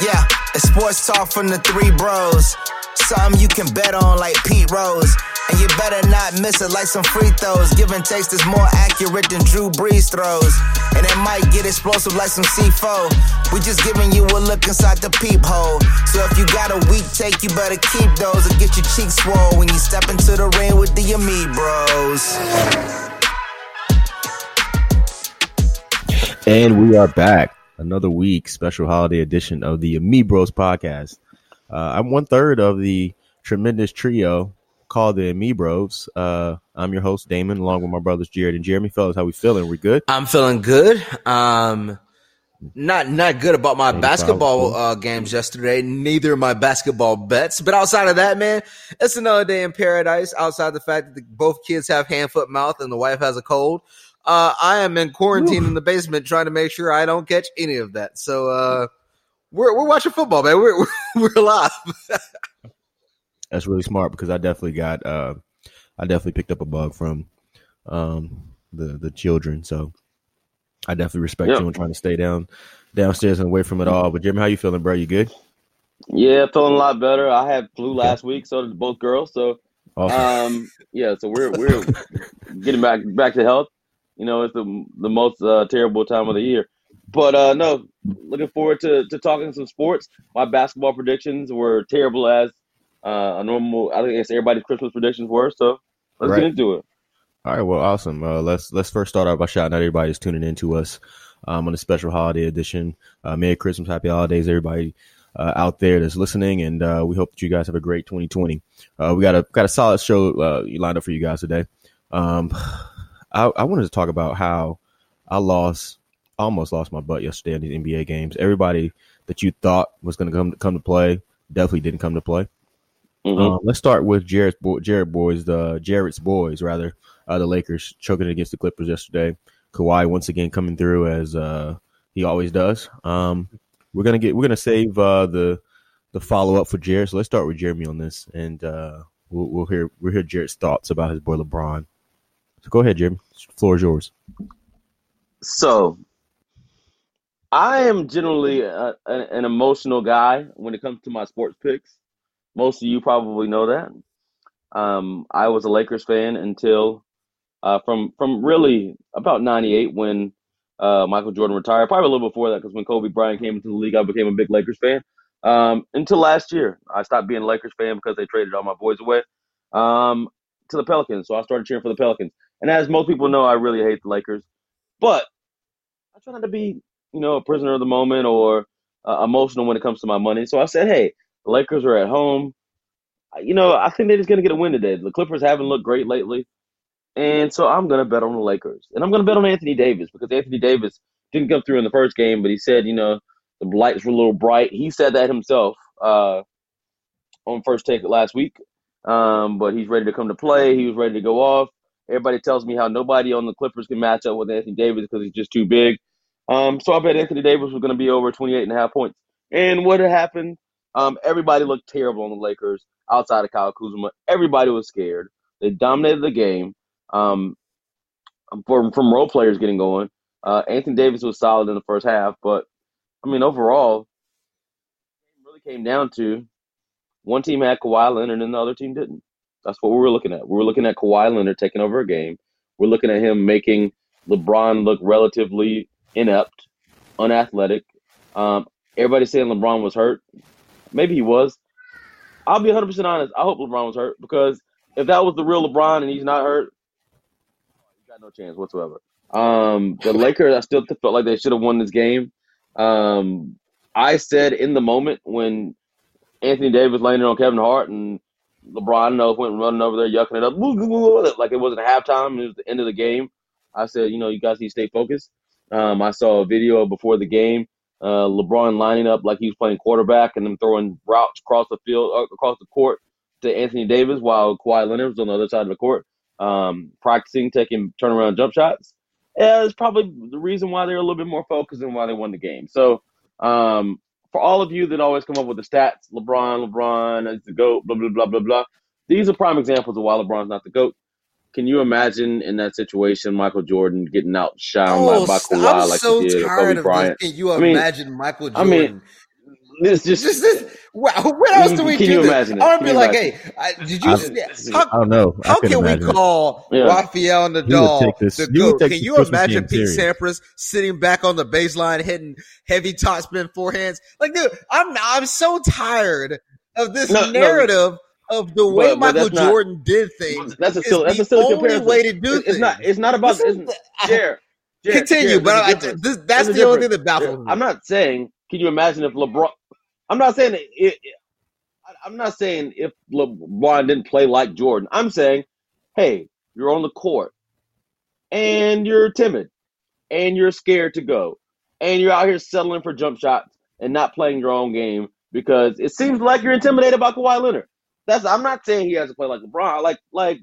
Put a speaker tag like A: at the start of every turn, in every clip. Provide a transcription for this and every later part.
A: Yeah, it's sports talk from the three bros. Something you can bet on like Pete Rose. And you better not miss it like some free throws. Give and takes is more accurate than Drew Brees throws. And it might get explosive like some C4. We just giving you a look inside the peephole. So if you got a weak take, you better keep those or get your cheeks swole when you step into the ring with the Ami Bros.
B: And we are back. Another week, special holiday edition of the Ami Bros podcast. Uh, I'm one third of the tremendous trio called the Ami Bros. Uh, I'm your host, Damon, along with my brothers Jared and Jeremy. Fellas, how we feeling? We good?
C: I'm feeling good. Um, not not good about my basketball uh, games yesterday. Neither my basketball bets. But outside of that, man, it's another day in paradise. Outside the fact that the, both kids have hand, foot, mouth, and the wife has a cold. Uh, I am in quarantine in the basement trying to make sure I don't catch any of that. So uh, we're we're watching football, man. We're we're, we're alive.
B: That's really smart because I definitely got uh, I definitely picked up a bug from um, the the children. So I definitely respect
D: Yeah.
B: you and trying to stay down downstairs and away from it all. But Jeremy, how you feeling, bro? You good?
D: Yeah, feeling a lot better. I had flu last week, so did both girls. So,
B: Awesome.
D: um, yeah, so we're we're getting back back to health. You know, it's the the most uh, terrible time of the year. But uh, no, looking forward to, to talking some sports. My basketball predictions were terrible as uh, a normal. I guess everybody's Christmas predictions were. So let's
B: Right.
D: get into it.
B: All right, well, awesome. Uh, let's let's first start out by shouting out everybody who's tuning in to us um, on a special holiday edition. Uh, Merry Christmas, Happy Holidays, everybody uh, out there that's listening, and uh, we hope that you guys have a great 2020. Uh, we got a got a solid show uh, lined up for you guys today. Um, I, I wanted to talk about how I lost, almost lost my butt yesterday in these NBA games. Everybody that you thought was going to come come to play definitely didn't come to play.
D: Mhm.
B: Uh, let's start with Jared's Jared boys, the Jared's boys rather. Uh, the Lakers choking it against the Clippers yesterday. Kawhi once again coming through as uh, he always does. Um, we're gonna get we're gonna save uh, the the follow up for Jared. So let's start with Jeremy on this, and uh, we'll, we'll hear we'll hear Jared's thoughts about his boy LeBron. So go ahead, Jeremy. The floor is yours.
D: So, I am generally a, an, an emotional guy when it comes to my sports picks. Most of you probably know that. Um, I was a Lakers fan until uh, from from really about '98 when uh, Michael Jordan retired. Probably a little before that because when Kobe Bryant came into the league, I became a big Lakers fan. Um, until last year, I stopped being a Lakers fan because they traded all my boys away um, to the Pelicans. So I started cheering for the Pelicans. And as most people know, I really hate the Lakers, but I try not to be, you know, a prisoner of the moment or uh, emotional when it comes to my money. So I said, hey, the Lakers are at home. You know, I think they're just going to get a win today. The Clippers haven't looked great lately. And so I'm going to bet on the Lakers. And I'm going to bet on Anthony Davis because Anthony Davis didn't come through in the first game, but he said, you know, the lights were a little bright. He said that himself uh, on first take last week. Um, but he's ready to come to play. He was ready to go off. Everybody tells me how nobody on the Clippers can match up with Anthony Davis because he's just too big. Um, so I bet Anthony Davis was going to be over 28 and a half points. And what happened? Um, everybody looked terrible on the Lakers outside of Kyle Kuzma. Everybody was scared. They dominated the game. Um, from from role players getting going. Uh, Anthony Davis was solid in the first half, but I mean overall, it really came down to one team had Kawhi Leonard and the other team didn't. That's what we were looking at. We were looking at Kawhi Leonard taking over a game. We're looking at him making LeBron look relatively inept, unathletic. Um, everybody's saying LeBron was hurt. Maybe he was. I'll be 100% honest. I hope LeBron was hurt because if that was the real LeBron and he's not hurt, you got no chance whatsoever. Um, the Lakers, I still felt like they should have won this game. Um, I said in the moment when Anthony Davis landed on Kevin Hart and LeBron, know, went running over there, yucking it up, like it wasn't halftime. It was the end of the game. I said, you know, you guys need to stay focused. Um, I saw a video before the game, uh, LeBron lining up like he was playing quarterback and then throwing routes across the field, uh, across the court to Anthony Davis while Kawhi Leonard was on the other side of the court, um, practicing taking turnaround jump shots. Yeah, it's probably the reason why they're a little bit more focused and why they won the game. So, um, for all of you that always come up with the stats, LeBron, LeBron is the GOAT, blah, blah, blah, blah, blah. These are prime examples of why LeBron's not the GOAT. Can you imagine in that situation Michael Jordan getting outshined
C: Oh,
D: by, by Kawhi
C: I'm
D: like
C: so
D: he did
C: tired
D: Kobe
C: of
D: Bryant?
C: this. Can you
D: I mean-
C: imagine Michael
D: I mean,
C: Jordan
D: this just,
C: This is what else do we
D: Can
C: do?
D: you imagine it?
C: I to be like, hey, I, did you?
B: I-
C: how
B: I don't know. I
C: how can we
B: it.
C: call
D: Yeah.
C: Rafael Nadal
B: this-
C: the goat? Can you imagine Pete
B: serious.
C: Sampras sitting back on the baseline hitting heavy topspin forehands? Like, dude, I'm I'm so tired of this
D: No, no.
C: narrative of the way
D: But- but
C: Michael
D: not-
C: Jordan did things.
D: That's a silly. That's a silly
C: only
D: comparison.
C: way to do
D: It's, it's not. It's not about.
C: This is
D: It's,
C: the-
D: Jared, Jared,
C: Continue,
D: Jared,
C: but I, this, that's the only thing that baffles me.
D: I'm not saying. Can you imagine if LeBron? I'm not saying it. it I'm not saying if LeBron didn't play like Jordan. I'm saying, hey, you're on the court, and you're timid, and you're scared to go, and you're out here settling for jump shots and not playing your own game because it seems like you're intimidated by Kawhi Leonard. That's. I'm not saying he has to play like LeBron. Like like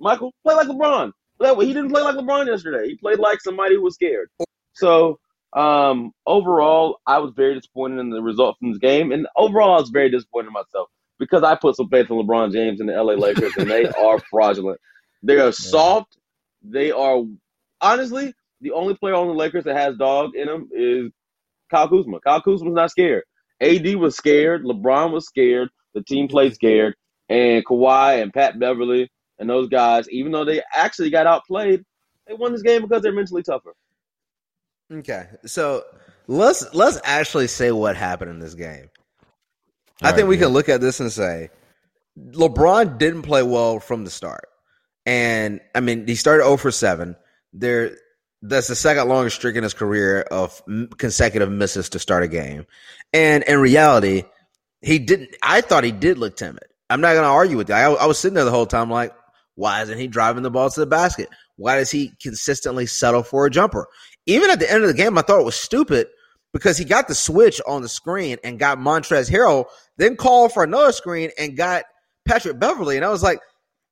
D: Michael, play like LeBron. That way, he didn't play like LeBron yesterday. He played like somebody who was scared. So um, overall, I was very disappointed in the result from this game, and overall, I was very disappointed in myself because I put some faith in LeBron James and the LA Lakers, and they are fraudulent. They are soft. They are honestly the only player on the Lakers that has dog in him is Kyle Kuzma. Kyle Kuzma's not scared. AD was scared. LeBron was scared. The team played scared, and Kawhi and Pat Beverley and those guys, even though they actually got outplayed, they won this game because they're mentally tougher.
C: Okay, so let's let's actually say what happened in this game. I think
B: right,
C: we
B: yeah.
C: can look at this and say LeBron didn't play well from the start, and I mean he started 0 for seven. There, that's the second longest streak in his career of consecutive misses to start a game, and in reality, he didn't. I thought he did look timid. I'm not going to argue with you. I, I was sitting there the whole time like, why isn't he driving the ball to the basket? Why does he consistently settle for a jumper? Even at the end of the game, I thought it was stupid because he got the switch on the screen and got Montrezl Harrell, then called for another screen and got Patrick Beverley. And I was like,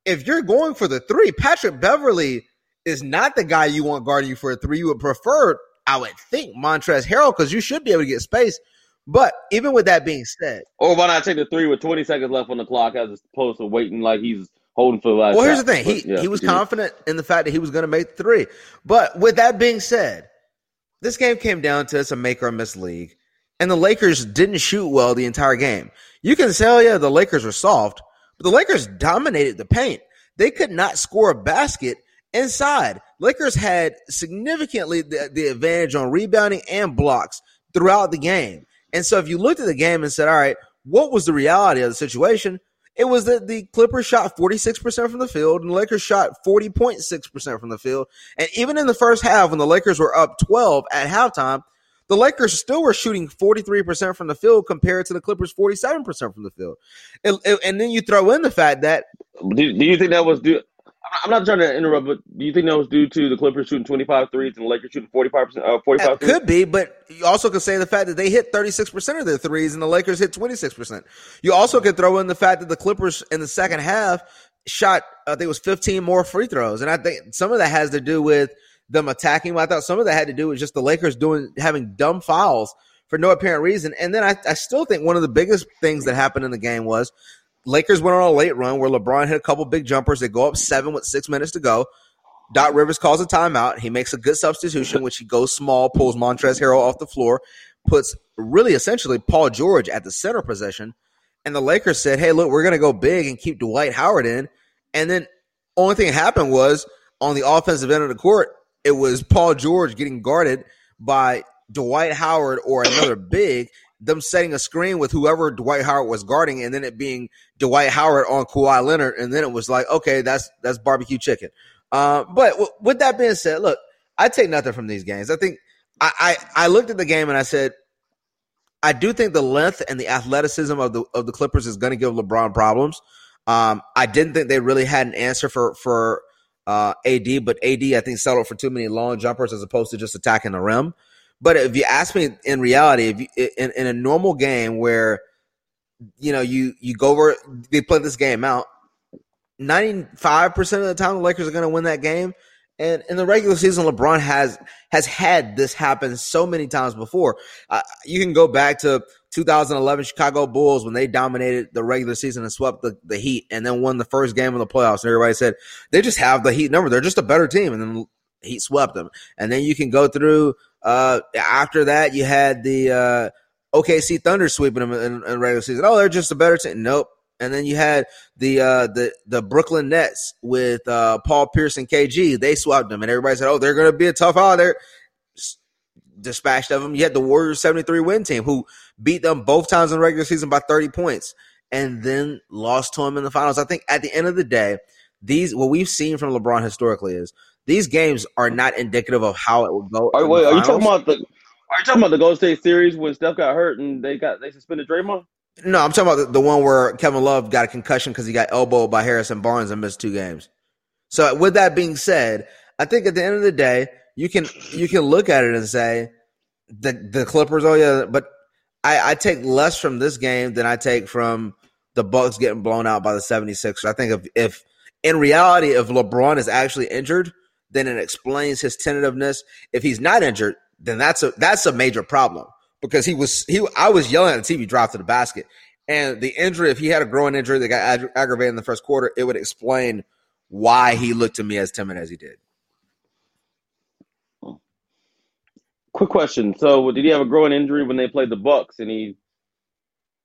C: if you're going for the three, Patrick Beverley is not the guy you want guarding you for a three. You would prefer, I would think, Montrezl Harrell because you should be able to get space. But even with that being said,
D: Or why not take the three with 20 seconds left on the clock as opposed to waiting like he's holding for the last
C: Well, here's
D: shot.
C: the thing. He
D: But, yeah,
C: he was confident in the fact that he was going to make three. But with that being said, this game came down to it's a make or miss league, and the Lakers didn't shoot well the entire game. You can say, oh yeah, the Lakers were soft, but the Lakers dominated the paint. They could not score a basket inside. Lakers had significantly the, the advantage on rebounding and blocks throughout the game. And so if you looked at the game and said, all right, what was the reality of the situation? It was that the Clippers shot 46% from the field and the Lakers shot 40.6% from the field. And even in the first half, when the Lakers were up 12 at halftime, the Lakers still were shooting 43% from the field compared to the Clippers 47% from the field. And, and then you throw in the fact that
D: Do, do you think that was due? I'm not trying to interrupt, but do you think that was due to the Clippers shooting 25 threes and the Lakers shooting 45 percent, uh, 45 threes?
C: could be, but you also could say the fact that they hit 36% of their threes and the Lakers hit 26%. You also could throw in the fact that the Clippers in the second half shot, I think it was 15 more free throws. And I think some of that has to do with them attacking. I thought some of that had to do with just the Lakers doing, having dumb fouls for no apparent reason. And then I, I still think one of the biggest things that happened in the game was Lakers went on a late run where LeBron hit a couple big jumpers. They go up seven with six minutes to go. Doc Rivers calls a timeout. He makes a good substitution, which he goes small, pulls Montrezl Harrell off the floor, puts really essentially Paul George at the center position. And the Lakers said, hey, look, we're going to go big and keep Dwight Howard in. And then only thing that happened was on the offensive end of the court, it was Paul George getting guarded by Dwight Howard or another big, them setting a screen with whoever Dwight Howard was guarding, and then it being Dwight Howard on Kawhi Leonard, and then it was like, okay, that's that's barbecue chicken. Uh, but w- with that being said, look, I take nothing from these games. I think I, I I looked at the game and I said, I do think the length and the athleticism of the of the Clippers is going to give LeBron problems. Um, I didn't think they really had an answer for for uh, AD, but AD I think settled for too many long jumpers as opposed to just attacking the rim. But if you ask me, in reality, if you, in, in a normal game where you know you you go over, they play this game out. Ninety five percent of the time, the Lakers are going to win that game. And in the regular season, LeBron has has had this happen so many times before. Uh, you can go back to 2011 Chicago Bulls when they dominated the regular season and swept the, the Heat, and then won the first game of the playoffs. And everybody said they just have the Heat number; they're just a better team. And then Heat swept them. And then you can go through. Uh, after that, you had the uh, OKC Thunder sweeping them in, in regular season. Oh, they're just a better team. Nope. And then you had the uh, the the Brooklyn Nets with uh, Paul Pierce and KG. They swapped them, and everybody said, "Oh, they're going to be a tough out there." Dispatched of them. You had the Warriors seventy three win team who beat them both times in the regular season by thirty points, and then lost to them in the finals. I think at the end of the day, these what we've seen from LeBron historically is these games are not indicative of how it would go.
D: Are, wait, are you talking about the? Are you talking about the Golden State series when Steph got hurt and they got they suspended Draymond?
C: No, I'm talking about the, the one where Kevin Love got a concussion because he got elbowed by Harrison Barnes and missed two games. So with that being said, I think at the end of the day, you can you can look at it and say the the Clippers. Oh yeah, but I, I take less from this game than I take from the Bucks getting blown out by the 76ers. I think if if in reality, if LeBron is actually injured, then it explains his tentativeness. If he's not injured, then that's a that's a major problem because he was he I was yelling at the TV drop to the basket. And the injury, if he had a groin injury that got ag- aggravated in the first quarter, it would explain why he looked to me as timid as he did.
D: Quick question: So, did he have a groin injury when they played the Bucks, and he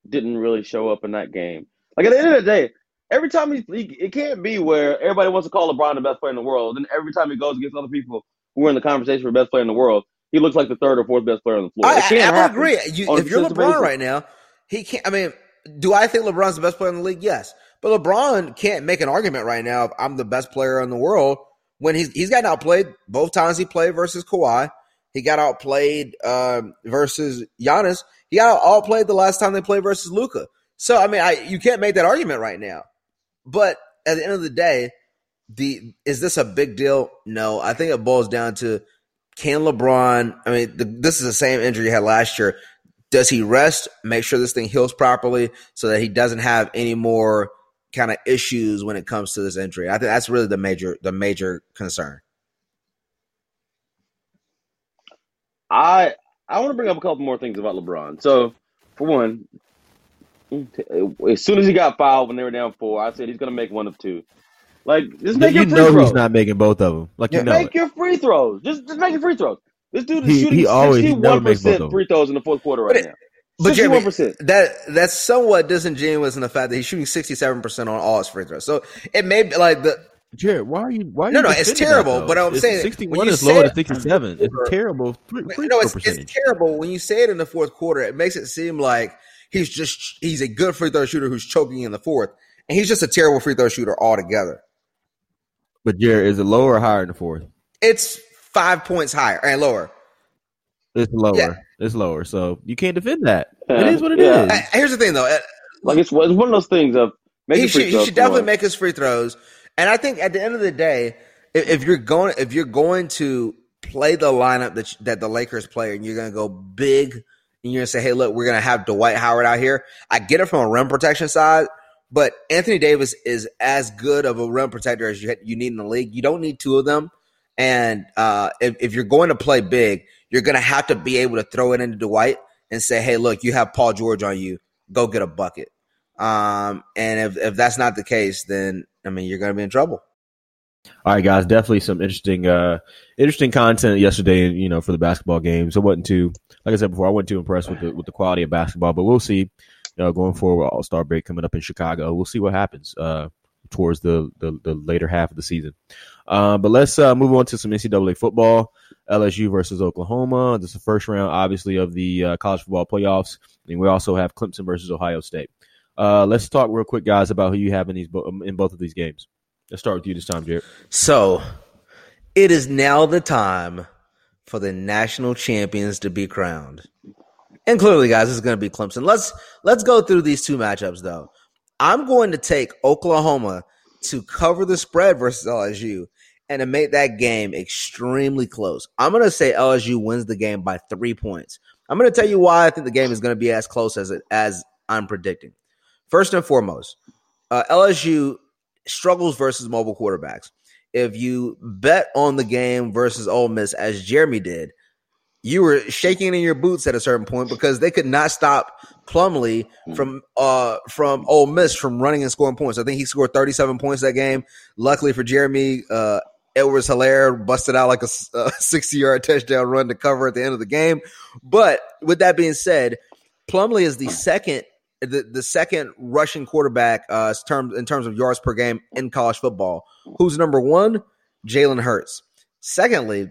D: didn't really show up in that game? Like at the end of the day, every time he, he it can't be where everybody wants to call LeBron the best player in the world, and every time he goes against other people who are in the conversation for best player in the world, he looks like the third or fourth best player on the floor.
C: I, I, I agree. You, if you're LeBron basis. right now, he can't. I mean, do I think LeBron's the best player in the league? Yes, but LeBron can't make an argument right now. If I'm the best player in the world when he's he's gotten outplayed both times he played versus Kawhi. He got outplayed um, versus Giannis. He got outplayed the last time they played versus Luka. So I mean, I you can't make that argument right now. But at the end of the day, the is this a big deal? No, I think it boils down to can LeBron? I mean, the, this is the same injury he had last year. Does he rest? Make sure this thing heals properly so that he doesn't have any more kind of issues when it comes to this injury. I think that's really the major the major concern.
D: I I want to bring up a couple more things about LeBron. So, for one, as soon as he got fouled when they were down four, I said he's going to make one of two. Like, just make
B: you
D: your free
B: know
D: throws.
B: he's not making both of them. Like
D: Yeah,
B: you know
D: make
B: it.
D: your free throws. Just just make your free throws. This dude is
B: He-
D: shooting
B: he always- he never
D: sixty-one
B: makes both of
D: percent free throws in the fourth quarter
C: But
D: right
C: it-
D: now.
C: But Jeremy, that that's somewhat disingenuous in the fact that he's shooting sixty seven percent on all his free throws. So it may be like the
B: Jared, why are you? Why are
C: No,
B: you
C: no, it's terrible,
B: That,
C: but I'm
B: It's-
C: saying, when
B: sixty-one
C: you
B: is
C: say
B: lower than sixty-seven. It's terrible free, free
C: no, it's, it's terrible when you say it in the fourth quarter. It makes it seem like he's just he's a good free throw shooter who's choking in the fourth, and he's just a terrible free throw shooter altogether.
B: But Jared, is it lower or higher in the fourth?
C: It's five points higher and lower.
B: It's lower.
C: Yeah.
B: It's lower. So you can't defend that.
D: Yeah.
B: It is what it is.
D: Yeah.
C: Uh, Here's the thing, though. Uh,
D: Like it's, it's one of those things of make
C: he
D: your
C: should,
D: free
C: he should definitely
D: one.
C: make his free throws. And I think at the end of the day, if, if you're going if you're going to play the lineup that that the Lakers play, and you're going to go big, and you're to say, "Hey, look, we're to have Dwight Howard out here." I get it from a rim protection side, but Anthony Davis is as good of a rim protector as you you need in the league. You don't need two of them. And uh, if, if you're going to play big, you're to have to be able to throw it into Dwight and say, "Hey, look, you have Paul George on you. Go get a bucket." Um, and if, if that's not the case, then I mean you're gonna be in trouble.
B: All right, guys. Definitely some interesting, uh, interesting content yesterday. You know, for the basketball games, I wasn't too, like I said before, I wasn't too impressed with the with the quality of basketball. But we'll see. You know, going forward, All Star break coming up in Chicago. We'll see what happens uh, towards the, the the later half of the season. Uh, but let's uh, move on to some NCAA football. LSU versus Oklahoma. This is the first round, obviously, of the uh, college football playoffs, and we also have Clemson versus Ohio State. Uh, let's talk real quick, guys, about who you have in these bo- in both of these games. Let's start with you this time, Jared.
C: So it is now the time for the national champions to be crowned. And clearly, guys, it's going to be Clemson. Let's let's go through these two matchups, though. I'm going to take Oklahoma to cover the spread versus LSU and to make that game extremely close. I'm going to say LSU wins the game by three points. I'm going to tell you why I think the game is going to be as close as it as I'm predicting. First and foremost, uh, LSU struggles versus mobile quarterbacks. If you bet on the game versus Ole Miss, as Jeremy did, you were shaking in your boots at a certain point because they could not stop Plumlee from uh from Ole Miss from running and scoring points. I think he scored 37 points that game. Luckily for Jeremy, uh Edwards-Helaire busted out like a 60 yard touchdown run to cover at the end of the game. But with that being said, Plumlee is the second the, the second rushing quarterback uh terms in terms of yards per game in college football. Who's number one? Jalen Hurts. Secondly,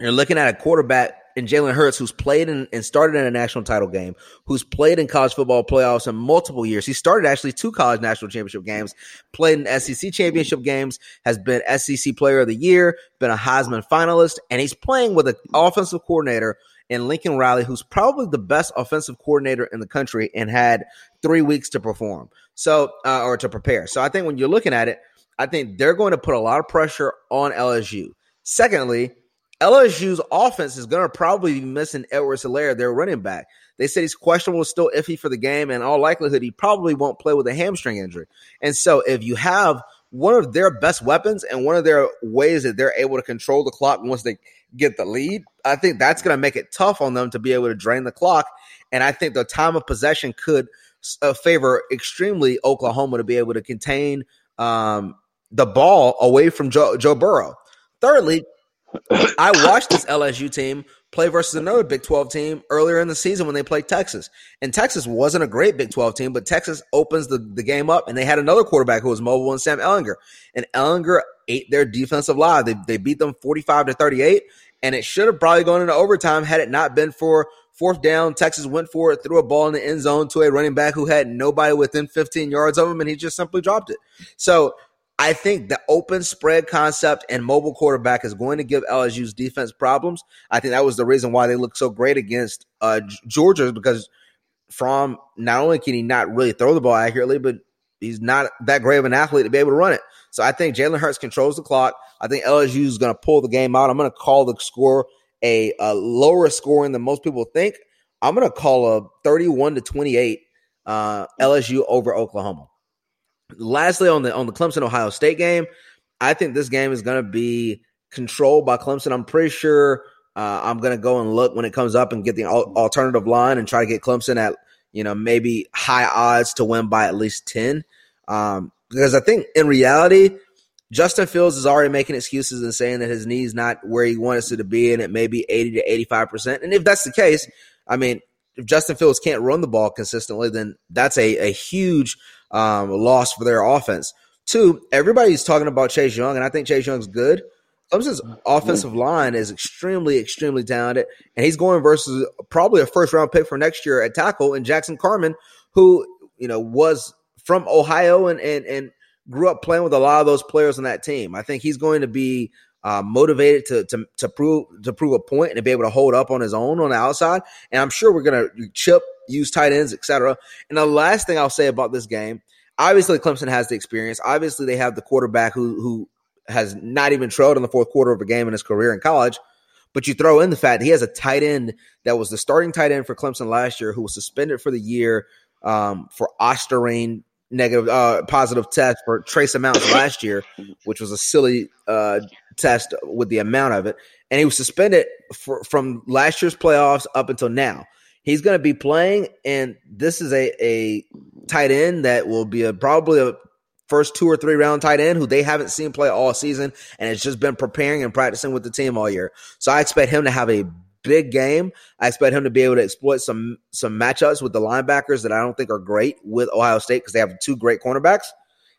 C: you're looking at a quarterback in Jalen Hurts who's played in, and started in a national title game, who's played in college football playoffs in multiple years. He started actually two college national championship games, played in SEC championship games, has been SEC player of the year, been a Heisman finalist, and he's playing with an offensive coordinator in Lincoln Riley, who's probably the best offensive coordinator in the country and had three weeks to perform. So, uh, or to prepare. So I think when you're looking at it, I think they're going to put a lot of pressure on LSU. Secondly, LSU's offense is going to probably be missing Edwards-Helaire, their running back. They said he's questionable, still iffy for the game, and all likelihood he probably won't play with a hamstring injury. And so, if you have one of their best weapons and one of their ways that they're able to control the clock once they get the lead, I think that's going to make it tough on them to be able to drain the clock. And I think the time of possession could uh, favor extremely Oklahoma to be able to contain um, the ball away from Joe, Joe Burrow. Thirdly, I watched this LSU team play versus another Big 12 team earlier in the season when they played Texas. And Texas wasn't a great Big 12 team, but Texas opens the, the game up and they had another quarterback who was mobile and Sam Ehlinger. And Ehlinger ate their defensive line. They, they beat them 45 to 38. And it should have probably gone into overtime had it not been for fourth down. Texas went for it, threw a ball in the end zone to a running back who had nobody within 15 yards of him, and he just simply dropped it. So I think the open spread concept and mobile quarterback is going to give LSU's defense problems. I think that was the reason why they looked so great against uh, Georgia because from not only can he not really throw the ball accurately, but he's not that great of an athlete to be able to run it. So I think Jalen Hurts controls the clock. I think LSU is going to pull the game out. I'm going to call the score a, a lower scoring than most people think. I'm going to call a 31 to 28 uh, LSU over Oklahoma. Lastly, on the on the Clemson Ohio State game, I think this game is going to be controlled by Clemson. I'm pretty sure uh, I'm going to go and look when it comes up and get the alternative line and try to get Clemson at you know maybe high odds to win by at least ten. Um, because I think in reality, Justin Fields is already making excuses and saying that his knee's not where he wants it to be, and it may be 80 to 85 percent. And if that's the case, I mean, if Justin Fields can't run the ball consistently, then that's a, a huge um, loss for their offense. Two, everybody's talking about Chase Young, and I think Chase Young's good. Clemson's offensive line is extremely, extremely talented, and he's going versus probably a first round pick for next year at tackle in Jackson Carman, who you know was from Ohio and and and grew up playing with a lot of those players on that team. I think he's going to be uh, motivated to, to to prove to prove a point and to be able to hold up on his own on the outside. And I'm sure we're going to chip use tight ends, etc. And the last thing I'll say about this game, obviously Clemson has the experience. Obviously they have the quarterback who who has not even trailed in the fourth quarter of a game in his career in college. But you throw in the fact he has a tight end that was the starting tight end for Clemson last year, who was suspended for the year um, for Ostarine negative uh, positive test for trace amounts last year, which was a silly uh, test with the amount of it, and he was suspended for, from last year's playoffs up until now. He's going to be playing, and this is a, a tight end that will be a probably a first two or three round tight end who they haven't seen play all season, and has just been preparing and practicing with the team all year. So I expect him to have a big game. I expect him to be able to exploit some some matchups with the linebackers that I don't think are great with Ohio State because they have two great cornerbacks.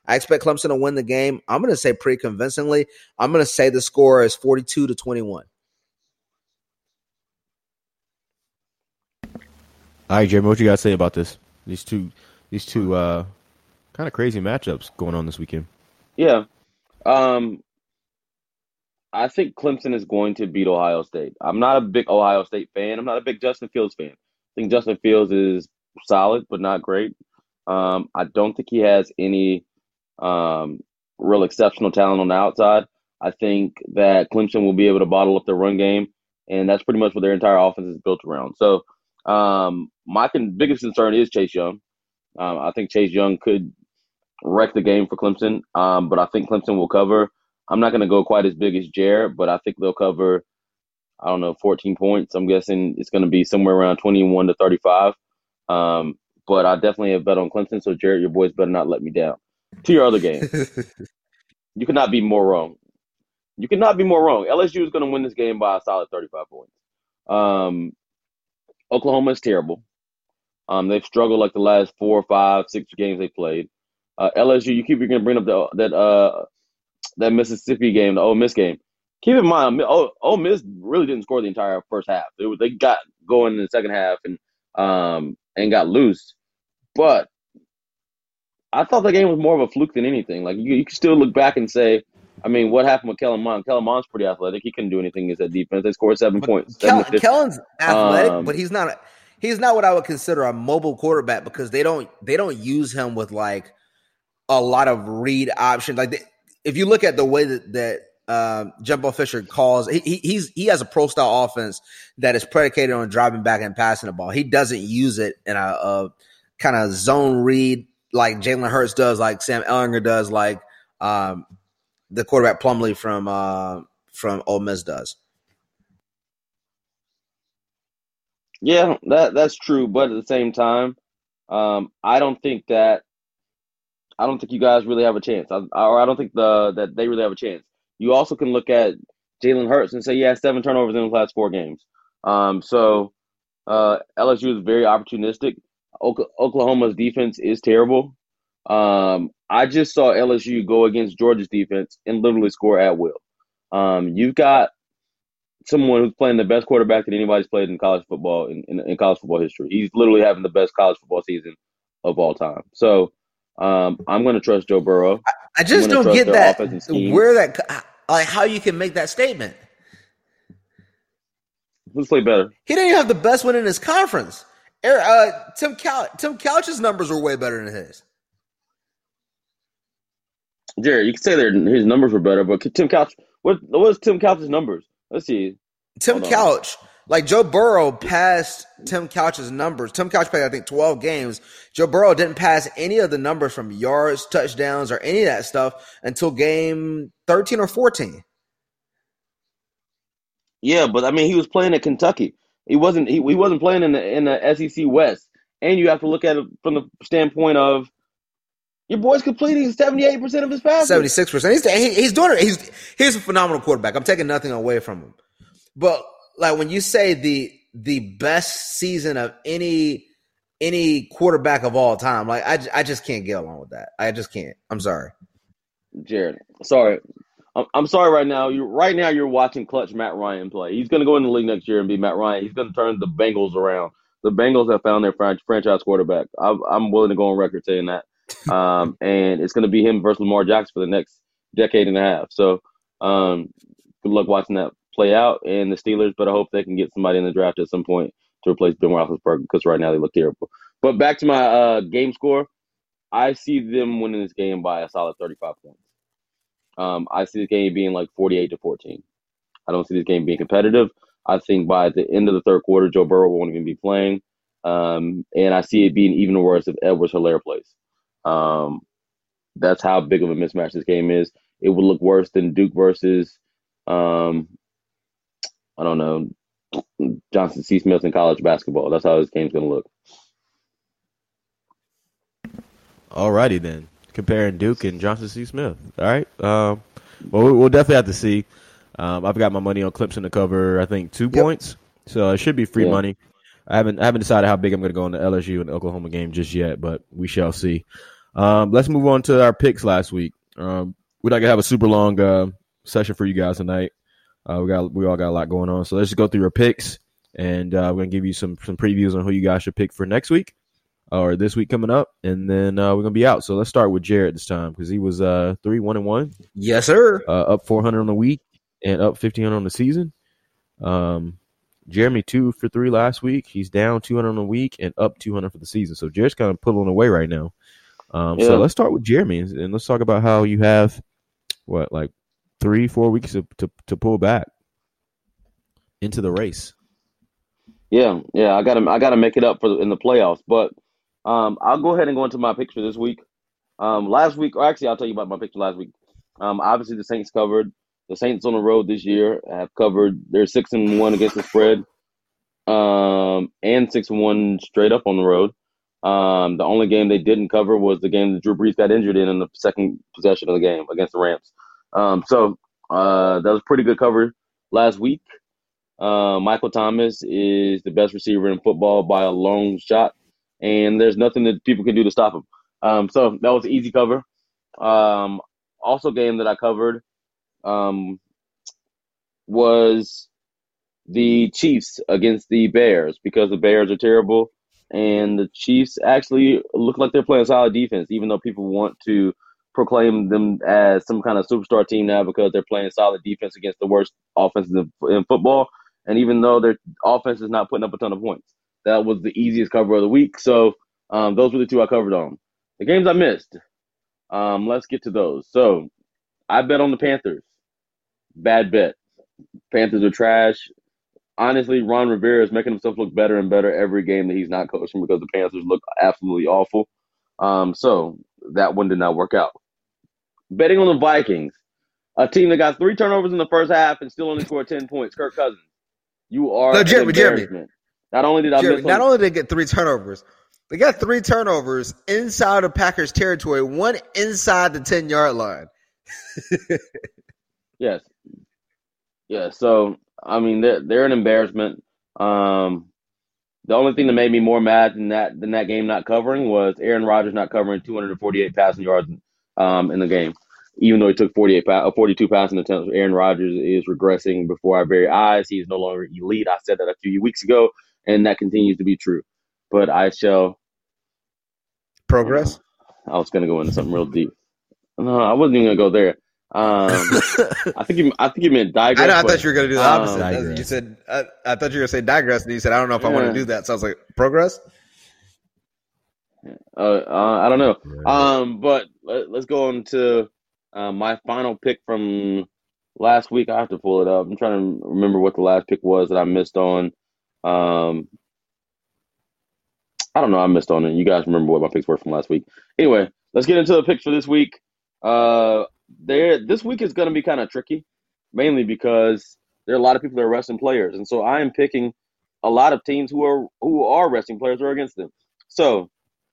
C: I expect Clemson to win the game. I'm going to say pretty convincingly. I'm going to say the score is 42 to 21.
B: All right, Jeremy, what you got to say about this? These two, these two uh, kind of crazy matchups going on this weekend.
D: Yeah, um, I think Clemson is going to beat Ohio State. I'm not a big Ohio State fan. I'm not a big Justin Fields fan. I think Justin Fields is solid, but not great. Um, I don't think he has any um, real exceptional talent on the outside. I think that Clemson will be able to bottle up the run game, and that's pretty much what their entire offense is built around. So um, my con- biggest concern is Chase Young. Um, I think Chase Young could wreck the game for Clemson, um, but I think Clemson will cover. I'm not going to go quite as big as Jared, but I think they'll cover. I don't know, 14 points. I'm guessing it's going to be somewhere around 21 to 35. Um, but I definitely have bet on Clemson. So Jared, your boys better not let me down. To your other game, you cannot be more wrong. You cannot be more wrong. LSU is going to win this game by a solid 35 points. Um, Oklahoma is terrible. Um, they've struggled like the last four, five, six games they played. Uh, LSU, you keep you're gonna bring up the, that uh that Mississippi game, the Ole Miss game. Keep in mind, Ole, Ole Miss really didn't score the entire first half. It was, they got going in the second half and um and got loose, but I thought the game was more of a fluke than anything. Like you, you can still look back and say, I mean, what happened with Kellen Mond? Kellen Mond's pretty athletic. He couldn't do anything against that defense. They scored seven
C: But
D: points.
C: Kellen,
D: seven
C: Kellen's athletic,
D: Um,
C: but he's not. He's not what I would consider a mobile quarterback because they don't they don't use him with like a lot of read options. Like they, if you look at the way that that um, Jimbo Fisher calls, he, he he's he has a pro style offense that is predicated on driving back and passing the ball. He doesn't use it in a, a kind of zone read like Jalen Hurts does, like Sam Ehlinger does, like um, the quarterback Plumlee from uh, from Ole Miss does.
D: Yeah, that that's true. But at the same time, um, I don't think that I don't think you guys really have a chance, I, or I don't think the that they really have a chance. You also can look at Jalen Hurts and say he has seven turnovers in the last four games. Um, so uh, LSU is very opportunistic. Oklahoma's defense is terrible. Um, I just saw LSU go against Georgia's defense and literally score at will. Um, you've got someone who's playing the best quarterback that anybody's played in college football in, in, in college football history. He's literally having the best college football season of all time. So um, I'm going to trust Joe Burrow.
C: I just don't get that where that like how you can make that statement.
D: Who's played better?
C: He didn't even have the best win in his conference. Er- Uh, Tim Couch, Tim Couch's numbers were way better than his.
D: Jared, you can say that his numbers were better, but Tim Couch, what what was Tim Couch's numbers? Let's see.
C: Tim
D: Hold on.
C: Couch, like Joe Burrow passed Tim Couch's numbers. Tim Couch played, I think, 12 games. Joe Burrow didn't pass any of the numbers from yards, touchdowns, or any of that stuff until game 13 or 14.
D: Yeah, but I mean, he was playing at Kentucky. He wasn't. He, he wasn't playing in the in the SEC West. And you have to look at it from the standpoint of your boy's completing seventy eight percent of his passes.
C: 76%. He's, he- he's doing it. He's, he's a phenomenal quarterback. I'm taking nothing away from him. But like when you say the the best season of any any quarterback of all time, like I, I just can't get along with that. I just can't. I'm sorry.
D: Jared, sorry. I'm, I'm sorry right now. You right now you're watching clutch Matt Ryan play. He's going to go in the league next year and be Matt Ryan. He's going to turn the Bengals around. The Bengals have found their franchise quarterback. I'm, I'm willing to go on record saying that. Um, and it's going to be him versus Lamar Jackson for the next decade and a half. So um, good luck watching that play out. And the Steelers, but I hope they can get somebody in the draft at some point to replace Ben Roethlisberger because right now they look terrible. But back to my uh, game score, I see them winning this game by a solid 35 points. Um, I see this game being like 48 to 14. I don't see this game being competitive. I think by the end of the third quarter, Joe Burrow won't even be playing. Um, and I see it being even worse if Edwards-Helaire plays. Um, that's how big of a mismatch this game is. It would look worse than Duke versus, um, I don't know, Johnson C. Smith in college basketball. That's how this game's going to look.
B: Alrighty then. Comparing Duke and Johnson C. Smith. All right. Um, well, we- we'll definitely have to see. Um, I've got my money on Clemson to cover. I think two points, so it should be free
D: Yeah.
B: money. I haven't I haven't decided how big I'm going to go on the LSU and Oklahoma game just yet, but we shall see. Um, let's move on to our picks last week. Um, we're not gonna have a super long uh, session for you guys tonight. Uh, we got we all got a lot going on, so let's just go through our picks, and uh, we're gonna give you some some previews on who you guys should pick for next week or this week coming up, and then uh, we're gonna be out. So let's start with Jared this time because he was uh three one and one,
C: Yes, sir.
B: uh, up four hundred on the week and up fifteen hundred on the season. Um, Jeremy two for three last week. He's down two hundred on the week and up two hundred for the season. So Jared's kind of pulling away right now. Um,
D: Yeah.
B: so let's start with Jeremy and let's talk about how you have what like three four weeks to to, to pull back into the race.
D: Yeah, yeah, I gotta I gotta make it up for the, in the playoffs. But um, I'll go ahead and go into my picture this week. Um, last week, or actually, I'll tell you about my picture last week. Um, obviously, the Saints covered. The Saints on the road this year have covered. They're six and one against the spread, um, and six and one straight up on the road. Um, the only game they didn't cover was the game that Drew Brees got injured in in the second possession of the game against the Rams. Um, so uh, that was pretty good cover last week. Uh, Michael Thomas is the best receiver in football by a long shot, and there's nothing that people can do to stop him. Um, so that was an easy cover. Um, also, game that I covered um, was the Chiefs against the Bears because the Bears are terrible, and the Chiefs actually look like they're playing solid defense, even though people want to proclaim them as some kind of superstar team now because they're playing solid defense against the worst offenses in, football. And even though their offense is not putting up a ton of points, that was the easiest cover of the week. So um, those were the two I covered on. The games I missed. Um, let's get to those. So I bet on the Panthers. Bad bet. Panthers are trash. Honestly, Ron Rivera is making himself look better and better every game that he's not coaching because the Panthers look absolutely awful. Um, so that one did not work out. Betting on the Vikings, a team that got three turnovers in the first half and still only scored ten points. Kirk Cousins, you are
C: no, Jeremy, Jeremy.
D: Not only did I
C: Jeremy, not only did they get three turnovers, they got three turnovers inside of Packers territory, one inside the ten yard line.
D: yes, yeah. So I mean, they're they're an embarrassment. Um, the only thing that made me more mad than that than that game not covering was Aaron Rodgers not covering 248 passing yards um, in the game even though he took 48, uh, 42 passing attempts, Aaron Rodgers is regressing before our very eyes. He is no longer elite. I said that a few weeks ago, and that continues to be true. But I shall
C: progress.
D: I was going to go into something real deep. No, I wasn't even going to go there. Um, I think you, I think you meant digress.
C: I know. I thought you were going to do the opposite. Um, you said I, I, thought you were going to say digress, and you said I don't know if yeah. I want to do that. So I was like, progress.
D: Uh, uh, I don't know. Um, but let, us go on to uh, my final pick from last week, I have to pull it up. I'm trying to remember what the last pick was that I missed on. Um, I don't know. I missed on it. You guys remember what my picks were from last week? Anyway, let's get into the picks for this week. Uh, there, this week is going to be kind of tricky, mainly because there are a lot of people that are resting players, and so I am picking a lot of teams who are who are resting players or against them. So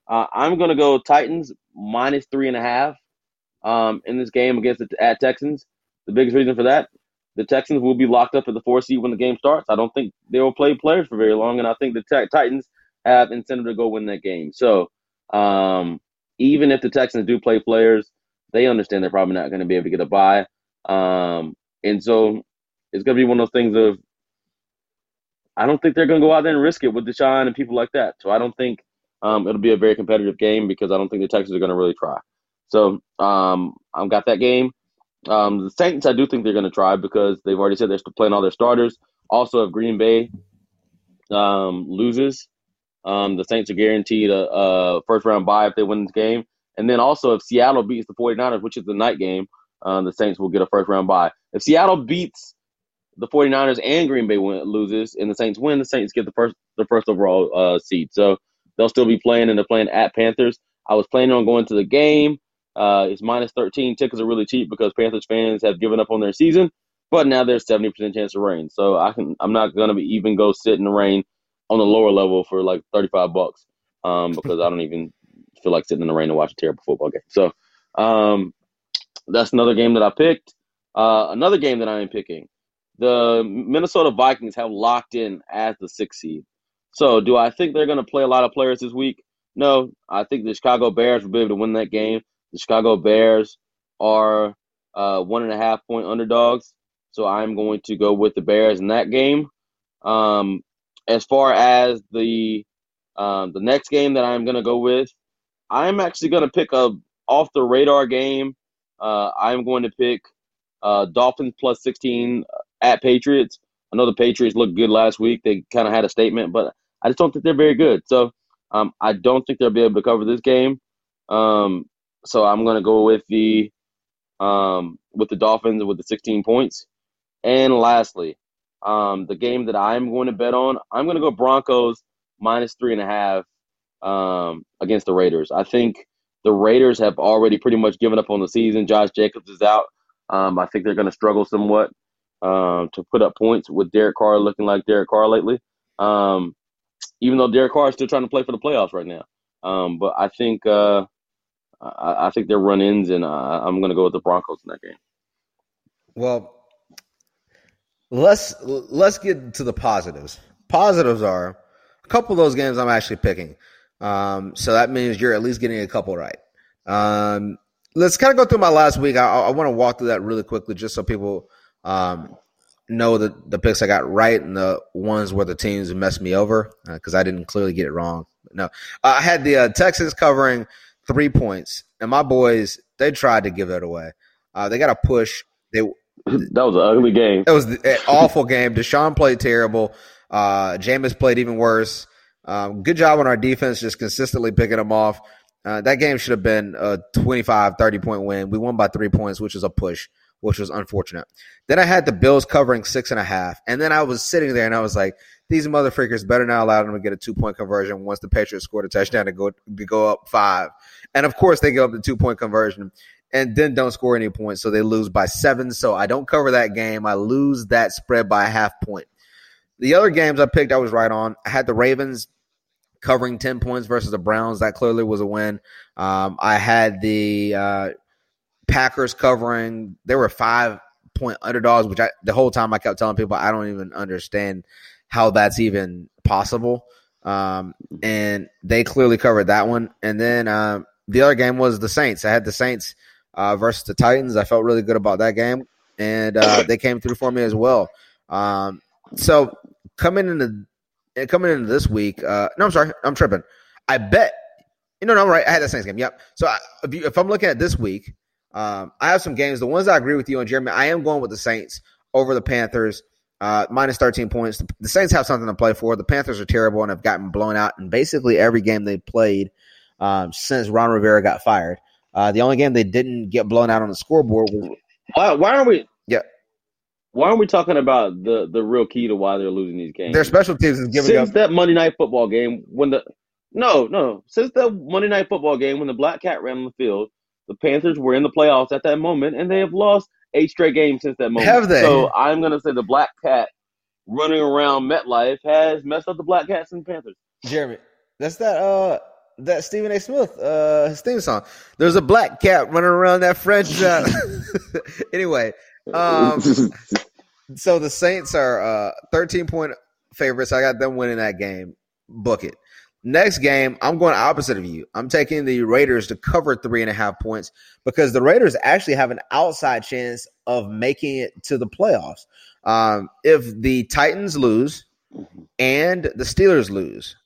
D: uh, I'm going to go Titans minus three and a half um, in this game against the at Texans. The biggest reason for that, the Texans will be locked up at the four seed when the game starts. I don't think they will play players for very long, and I think the Titans have incentive to go win that game. So um, even if the Texans do play players, they understand they're probably not going to be able to get a bye, Um, and so it's going to be one of those things of I don't think they're going to go out there and risk it with Deshaun and people like that. So I don't think um, it'll be a very competitive game because I don't think the Texans are going to really try. So um, I've got that game. Um, the Saints, I do think they're going to try because they've already said they're playing all their starters. Also, if Green Bay um, loses, um, the Saints are guaranteed a, a, first round bye if they win this game. And then also, if Seattle beats the 49ers, which is the night game, uh, the Saints will get a first round bye. If Seattle beats the 49ers and Green Bay win, loses and the Saints win, the Saints get the first the first overall uh, seed. So they'll still be playing and they're playing at Panthers. I was planning on going to the game. Uh, it's minus 13. Tickets are really cheap because Panthers fans have given up on their season, but now there's 70% chance of rain. So I can, I'm not going to even go sit in the rain on the lower level for like 35 bucks um, because I don't even feel like sitting in the rain to watch a terrible football game. So um, that's another game that I picked. Uh, another game that I am picking. The Minnesota Vikings have locked in as the sixth seed. So do I think they're going to play a lot of players this week? No, I think the Chicago Bears will be able to win that game. The Chicago Bears are uh, one and a half point underdogs, so I'm going to go with the Bears in that game. Um, as far as the um, the next game that I'm going to go with, I'm actually going to pick a off the radar game. Uh, I'm going to pick uh, Dolphins plus 16 at Patriots. I know the Patriots looked good last week. They kind of had a statement, but I just don't think they're very good. So um, I don't think they'll be able to cover this game. Um, so I'm gonna go with the um, with the Dolphins with the 16 points. And lastly, um, the game that I'm going to bet on, I'm going to go Broncos minus three and a half um, against the Raiders. I think the Raiders have already pretty much given up on the season. Josh Jacobs is out. Um, I think they're going to struggle somewhat um, to put up points with Derek Carr looking like Derek Carr lately. Um, even though Derek Carr is still trying to play for the playoffs right now. Um, but I think uh, I, I think they're run ins, and uh, I'm going to go with the Broncos in that game.
C: Well, let's let's get to the positives. Positives are a couple of those games I'm actually picking. Um, so that means you're at least getting a couple right. Um, let's kind of go through my last week. I, I want to walk through that really quickly just so people um, know the, the picks I got right and the ones where the teams messed me over because uh, I didn't clearly get it wrong. No, I had the uh, Texans covering three points, and my boys they tried to give it away. Uh, they got a push. They
D: that was an ugly game.
C: It was an awful game. Deshaun played terrible. Uh, Jameis played even worse. Um, good job on our defense, just consistently picking them off. Uh, that game should have been a 25, 30 point win. We won by three points, which was a push, which was unfortunate. Then I had the Bills covering six and a half. And then I was sitting there and I was like, these motherfuckers better not allow them to get a two point conversion once the Patriots scored a touchdown to go to go up five. And of course they go up the two point conversion and then don't score any points. So they lose by seven. So I don't cover that game. I lose that spread by a half point. The other games I picked, I was right on. I had the Ravens covering 10 points versus the Browns. That clearly was a win. Um, I had the uh, Packers covering, they were five point underdogs, which I, the whole time I kept telling people I don't even understand how that's even possible. Um, and they clearly covered that one. And then um, the other game was the Saints. I had the Saints uh, versus the Titans. I felt really good about that game, and uh, they came through for me as well. Um, so coming into coming into this week, uh, no, I'm sorry, I'm tripping. I bet. You know, no, I'm right. I had that Saints game. Yep. So I, if, you, if, I'm looking at this week, um, I have some games. The ones I agree with you on, Jeremy, I am going with the Saints over the Panthers. Uh, minus 13 points. The, the, Saints have something to play for. The Panthers are terrible and have gotten blown out in basically every game they played um, since Ron Rivera got fired. Uh, the only game they didn't get blown out on the scoreboard was.
D: Why, why aren't we? Why aren't we talking about the the real key to why they're losing these games?
C: Their special teams is giving up
D: since
C: up.
D: that Monday night football game when the no no since the Monday night football game when the Black Cat ran on the field, the Panthers were in the playoffs at that moment, and they have lost eight straight games since that moment.
C: Have they?
D: So I'm gonna say the Black Cat running around MetLife has messed up the Black Cats and Panthers.
C: Jeremy, that's that uh that Stephen A. Smith uh his theme song. There's a black cat running around that French. Uh, anyway, um, so the Saints are uh 13 point favorites. I got them winning that game. Book it. Next game, I'm going opposite of you. I'm taking the Raiders to cover three and a half points because the Raiders actually have an outside chance of making it to the playoffs. Um, if the Titans lose and the Steelers lose,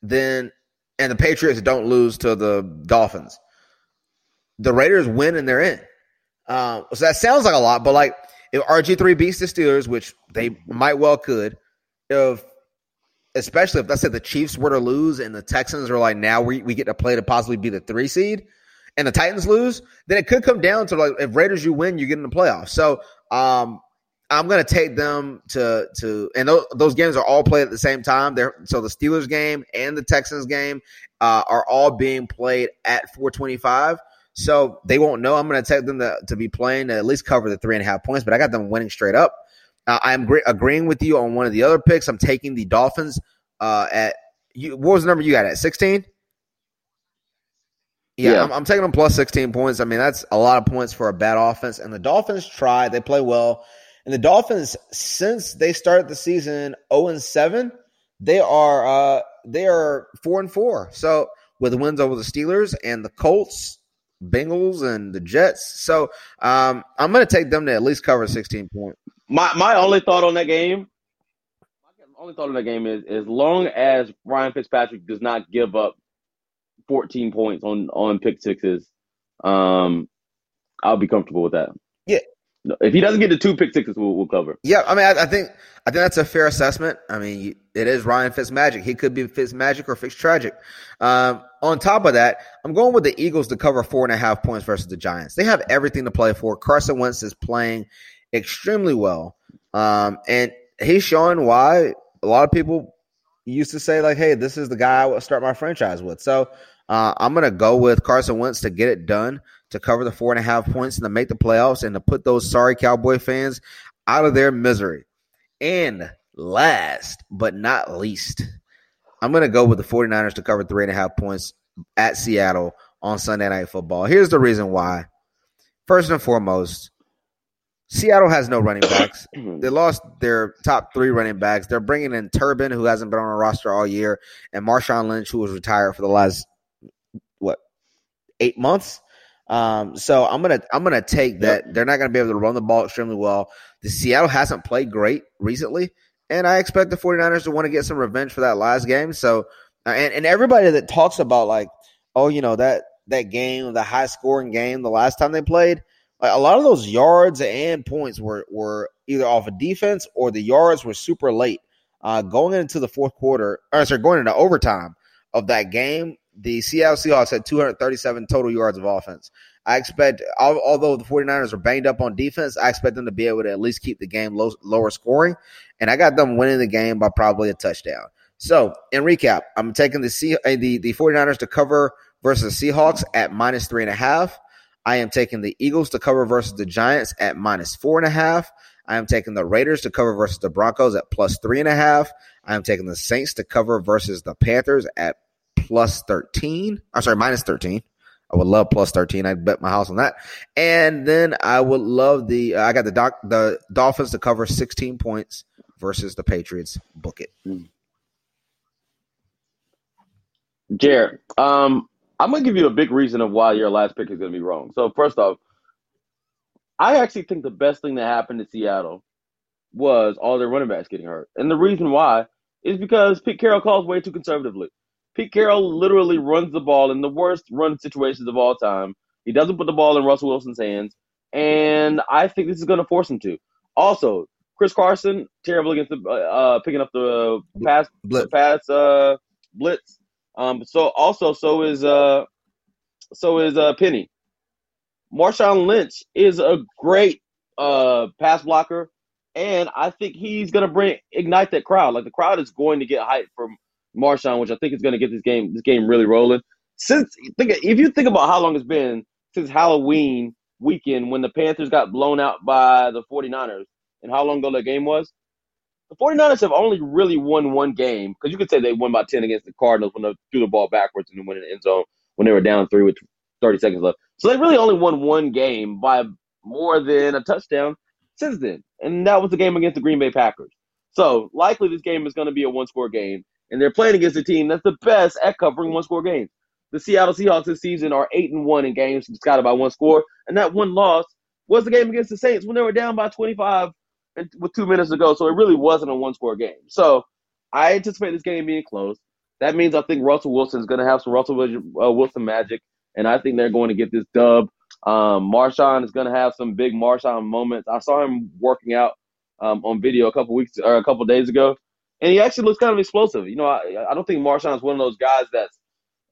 C: then and the Patriots don't lose to the Dolphins, the Raiders win and they're in. Um, so that sounds like a lot, but like if RG three beats the Steelers, which they might well could, if especially if let's say the Chiefs were to lose and the Texans are like now we, we get to play to possibly be the three seed, and the Titans lose, then it could come down to like if Raiders you win, you get in the playoffs. So um, I'm to take them to to and those, those games are all played at the same time. There, so the Steelers game and the Texans game uh, are all being played at 425. So they won't know. I'm going to take them to, to be playing to at least cover the three and a half points, but I got them winning straight up. Uh, I'm gr- agreeing with you on one of the other picks. I'm taking the Dolphins uh, at you. What was the number you got at 16? Yeah, yeah. I'm, I'm, taking them plus 16 points. I mean, that's a lot of points for a bad offense. And the Dolphins try, they play well. And the Dolphins, since they started the season 0 and 7, they are uh, they are four and four. So with wins over the Steelers and the Colts, Bengals, and the Jets. So um, I'm going to take them to at least cover 16 points.
D: My my only thought on that game, my only thought on that game is as long as Ryan Fitzpatrick does not give up 14 points on on pick sixes, um, I'll be comfortable with that.
C: Yeah,
D: if he doesn't get the two pick sixes, we'll, we'll cover.
C: Yeah, I mean, I, I, think I think that's a fair assessment. I mean, it is Ryan Fitzmagic. He could be Fitzmagic or Fitztragic. Um, on top of that, I'm going with the Eagles to cover four and a half points versus the Giants. They have everything to play for. Carson Wentz is playing extremely well, um, and he's showing why a lot of people used to say like, "Hey, this is the guy I would start my franchise with." So uh, I'm going to go with Carson Wentz to get it done to cover the four and a half points and to make the playoffs and to put those sorry Cowboy fans out of their misery. And last but not least, I'm going to go with the 49ers to cover three and a half points at Seattle on Sunday Night Football. Here's the reason why. First and foremost, Seattle has no running backs. Mm-hmm. they lost their top three running backs. They're bringing in Turbin, who hasn't been on a roster all year, and Marshawn Lynch, who was retired for the last what eight months. Um, so I'm gonna I'm gonna take that. They're not gonna be able to run the ball extremely well. The Seattle hasn't played great recently, and I expect the 49ers to want to get some revenge for that last game. So uh, and, and everybody that talks about like, oh, you know, that that game, the high scoring game, the last time they played, like a lot of those yards and points were were either off of defense or the yards were super late. Uh, going into the fourth quarter, or sorry, going into overtime of that game, the Seattle Seahawks had 237 total yards of offense. I expect, although the 49ers are banged up on defense, I expect them to be able to at least keep the game low, lower scoring. And I got them winning the game by probably a touchdown. So, in recap, I'm taking the C, uh, the, the 49ers to cover versus the Seahawks at minus three and a half. I am taking the Eagles to cover versus the Giants at minus four and a half. I am taking the Raiders to cover versus the Broncos at plus three and a half. I am taking the Saints to cover versus the Panthers at plus 13. I'm sorry, minus 13. I would love plus 13. I'd bet my house on that. And then I would love the, uh, I got the doc, the Dolphins to cover 16 points versus the Patriots. Book it.
D: Jared, um, I'm gonna give you a big reason of why your last pick is gonna be wrong. So first off, I actually think the best thing that happened to Seattle was all their running backs getting hurt, and the reason why is because Pete Carroll calls way too conservatively. Pete Carroll literally runs the ball in the worst run situations of all time. He doesn't put the ball in Russell Wilson's hands, and I think this is going to force him to. Also, Chris Carson terrible against the uh, uh picking up the pass blitz. pass uh, blitz. Um, so also so is uh so is uh Penny. Marshawn Lynch is a great uh pass blocker, and I think he's gonna bring ignite that crowd. Like the crowd is going to get hyped for Marshawn, which I think is going to get this game this game really rolling. Since think if you think about how long it's been since Halloween weekend when the Panthers got blown out by the 49ers and how long ago that game was, the 49ers have only really won one game because you could say they won by 10 against the Cardinals when they threw the ball backwards and then went in the end zone when they were down three with 30 seconds left. So they really only won one game by more than a touchdown since then. And that was the game against the Green Bay Packers. So likely this game is going to be a one score game and they're playing against a team that's the best at covering one score games. The Seattle Seahawks this season are eight and one in games decided by one score, and that one loss was the game against the Saints when they were down by 25 with two minutes to go. So it really wasn't a one score game. So I anticipate this game being close. That means I think Russell Wilson is going to have some Russell uh, Wilson magic, and I think they're going to get this dub. Um, Marshawn is going to have some big Marshawn moments. I saw him working out um, on video a couple weeks or a couple days ago, and he actually looks kind of explosive. You know, I, I don't think Marshawn is one of those guys that's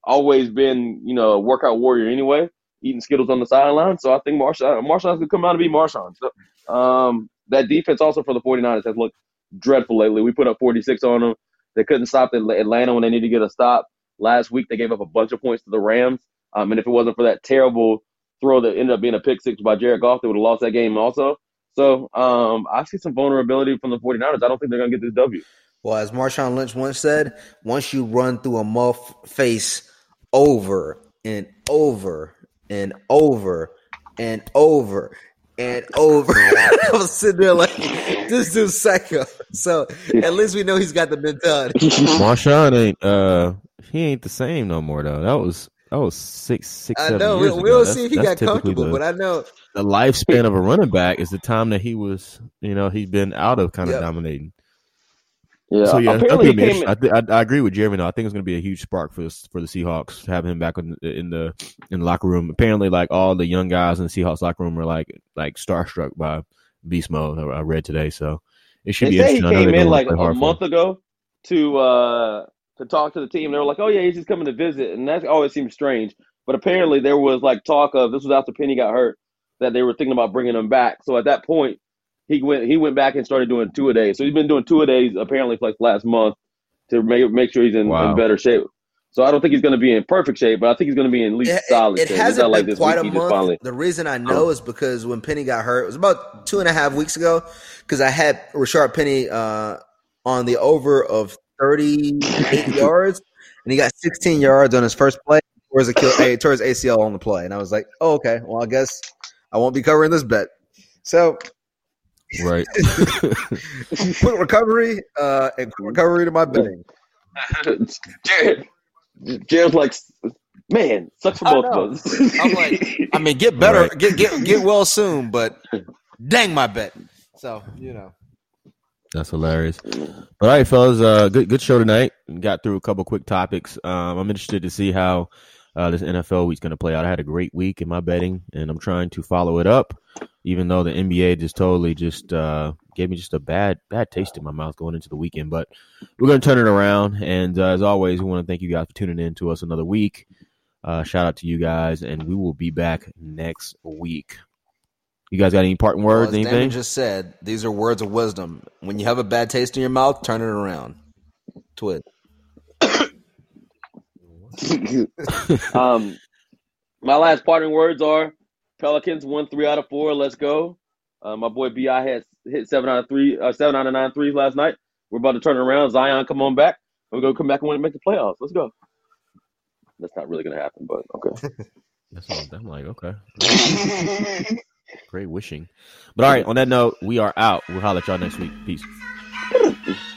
D: always been, you know, a workout warrior anyway, eating Skittles on the sideline. So I think Marshawn Marshall's gonna come out and be Marshawn. So um, that defense also for the 49ers has looked dreadful lately. We put up 46 on them. They couldn't stop Atlanta when they needed to get a stop. Last week they gave up a bunch of points to the Rams. Um, and if it wasn't for that terrible throw that ended up being a pick six by Jared Goff, they would have lost that game also. So um, I see some vulnerability from the 49ers. I don't think they're going to get this W.
C: Well, as Marshawn Lynch once said, once you run through a muff face over and over and over and over and over, I was sitting there like, this dude's psycho. So at least we know he's got the mentality.
B: Marshawn ain't uh he ain't the same no more though. That was that was six six. I know.
C: We'll, we'll see if he got comfortable, the, but I know
B: the lifespan of a running back is the time that he was. You know, he's been out of kind of yep. dominating.
D: Yeah.
B: So yeah, apparently came, I, th- I, I, agree with Jeremy. Though. I think it's going to be a huge spark for the, for the Seahawks having him back in, in, the in the locker room. Apparently, like all the young guys in the Seahawks locker room are like like starstruck by beast mode. I read today, so it should
D: they
B: be.
D: Say he came in like a month ago to uh to talk to the team. They were like, "Oh yeah, he's just coming to visit," and that always seems strange. But apparently, there was like talk of this was after Penny got hurt that they were thinking about bringing him back. So at that point, he went he went back and started doing two a days. So he's been doing two a days apparently for like last month to make make sure he's in, wow. in better shape. So I don't think he's going to be in perfect shape, but I think he's going to be in at least
C: it,
D: solid
C: it,
D: shape.
C: hasn't been like quite a month. Finally... The reason I know is because when Penny got hurt, it was about two and a half weeks ago. Because I had Rashaad Penny uh, on the over of thirty eight yards, and he got sixteen yards on his first play towards a towards ACL on the play, and I was like, oh okay, well I guess I won't be covering this bet. So
B: Right.
C: quick recovery uh, and quick recovery to my betting.
D: Jared, Jared's like, man, sucks for both of us.
C: I'm like, I mean, get better,
B: Right.
C: get get get well soon, but dang my bet. So you know,
B: That's hilarious. But all right, fellas, uh, good good show tonight. Got through a couple quick topics. Um, I'm interested to see how uh, this NFL week's going to play out. I had a great week in my betting, and I'm trying to follow it up. Even though the NBA just totally just uh, gave me just a bad bad taste in my mouth going into the weekend, but we're going to turn it around. And uh, as always, we want to thank you guys for tuning in to us another week. Uh, shout out to you guys, and we will be back next week. You guys got any parting words?
C: Well, Damon
B: anything?
C: just said, these are words of wisdom. When you have a bad taste in your mouth, turn it around. Twit.
D: um, my last parting words are: Pelicans won three out of four. Let's go. Uh, my boy Bi had hit seven out of three, uh, seven out of nine threes last night. We're about to turn around. Zion, come on back. We're gonna come back and win and make the playoffs. Let's go. That's not really gonna happen, but okay.
B: That's all. I'm like, okay. Great wishing. But all right, on that note, we are out. We'll holler at y'all next week. Peace.